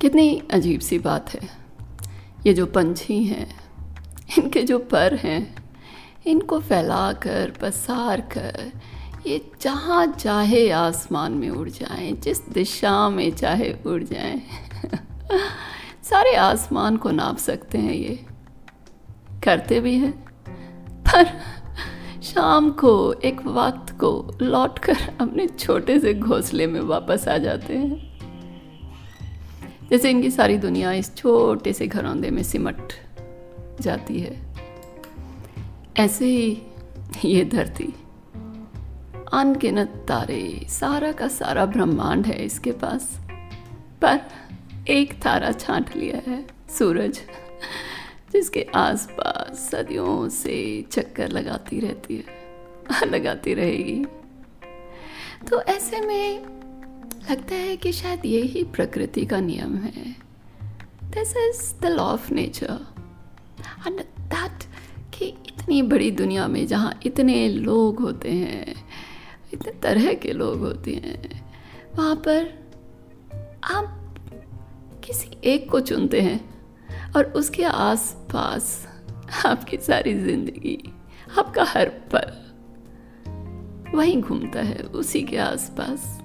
कितनी अजीब सी बात है। ये जो पंछी हैं, इनके जो पर हैं, इनको फैला कर पसार कर ये जहाँ चाहे आसमान में उड़ जाएँ, जिस दिशा में चाहे उड़ जाएँ, सारे आसमान को नाप सकते हैं ये। करते भी हैं, पर शाम को, एक वक्त को लौटकर अपने छोटे से घोंसले में वापस आ जाते हैं। जैसे इनकी सारी दुनिया इस छोटे से घरौंदे में सिमट जाती है। ऐसे ही ये धरती, अनगिनत तारे, सारा का सारा ब्रह्मांड है इसके पास। पर एक तारा छांट लिया है सूरज, जिसके आसपास सदियों से चक्कर लगाती रहती है, लगाती रहेगी। तो ऐसे में लगता है कि शायद ये ही प्रकृति का नियम है। This is the law of nature and that कि इतनी बड़ी दुनिया में जहाँ इतने लोग होते हैं, इतने तरह के लोग होते हैं, वहाँ पर आप किसी एक को चुनते हैं और उसके आसपास आपकी सारी ज़िंदगी, आपका हर पल वहीं घूमता है उसी के आसपास।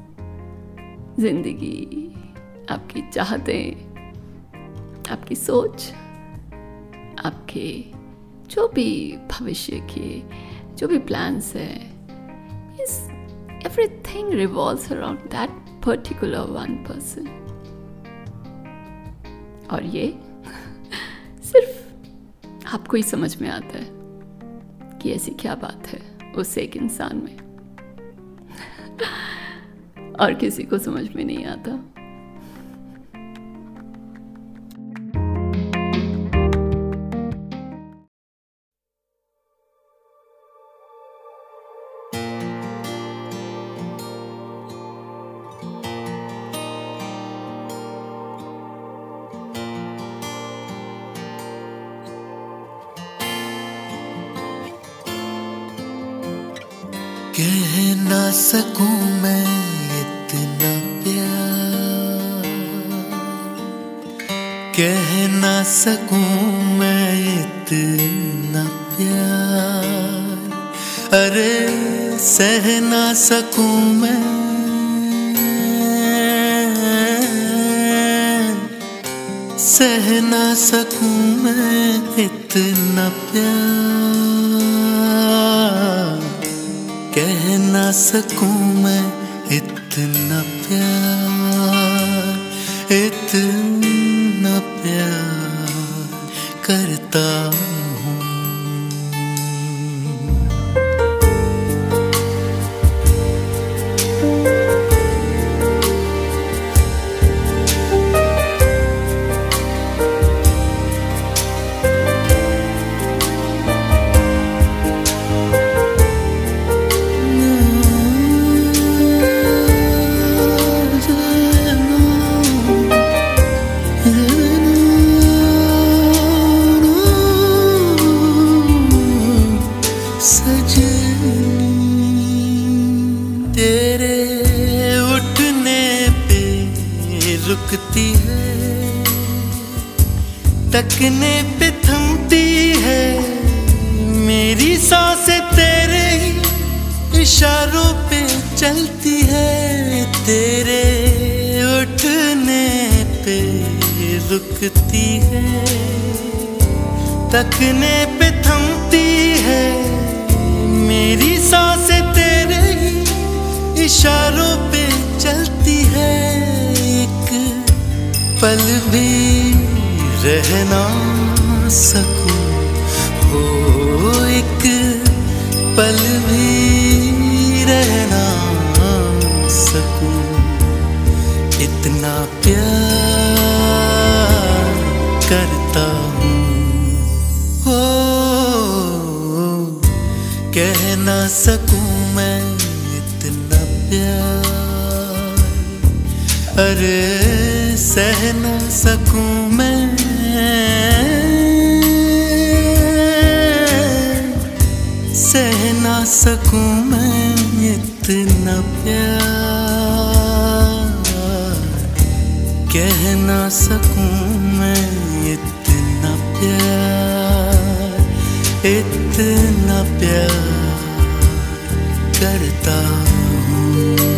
ज़िंदगी, आपकी चाहतें, आपकी सोच, आपके जो भी भविष्य के, जो भी प्लान्स है, इस everything revolves around that particular one person और ये सिर्फ़ आपको ही समझ में आता है कि ऐसी क्या बात है उस एक इंसान में। और किसी को समझ में नहीं आता। कह ना सकूँ मैं कह ना सकूँ मैं इतना प्यार। अरे सह ना सकूँ मैं। सह ना सकूँ मैं इतना प्यार। कह ना सकूँ मैं इतना प्यार। इतना प्यार करता तेरे उठने पे रुकती है, तकने पे थमती है, मेरी साँसें तेरे ही इशारों पे चलती है, तेरे उठने पे रुकती है, तकने पे मेरी सांस तेरे ही इशारों पे चलती है। एक पल भी रहना सकूँ। हो, एक पल भी रहना सकूँ। इतना प्यार करता कह ना सकूँ मैं इतना प्यार। अरे सह ना सकूँ मैं। सह ना सकूँ मैं इतना प्यार। कह ना सकूँ मैं इतना प्यार। इतना प्यार करता हूँ।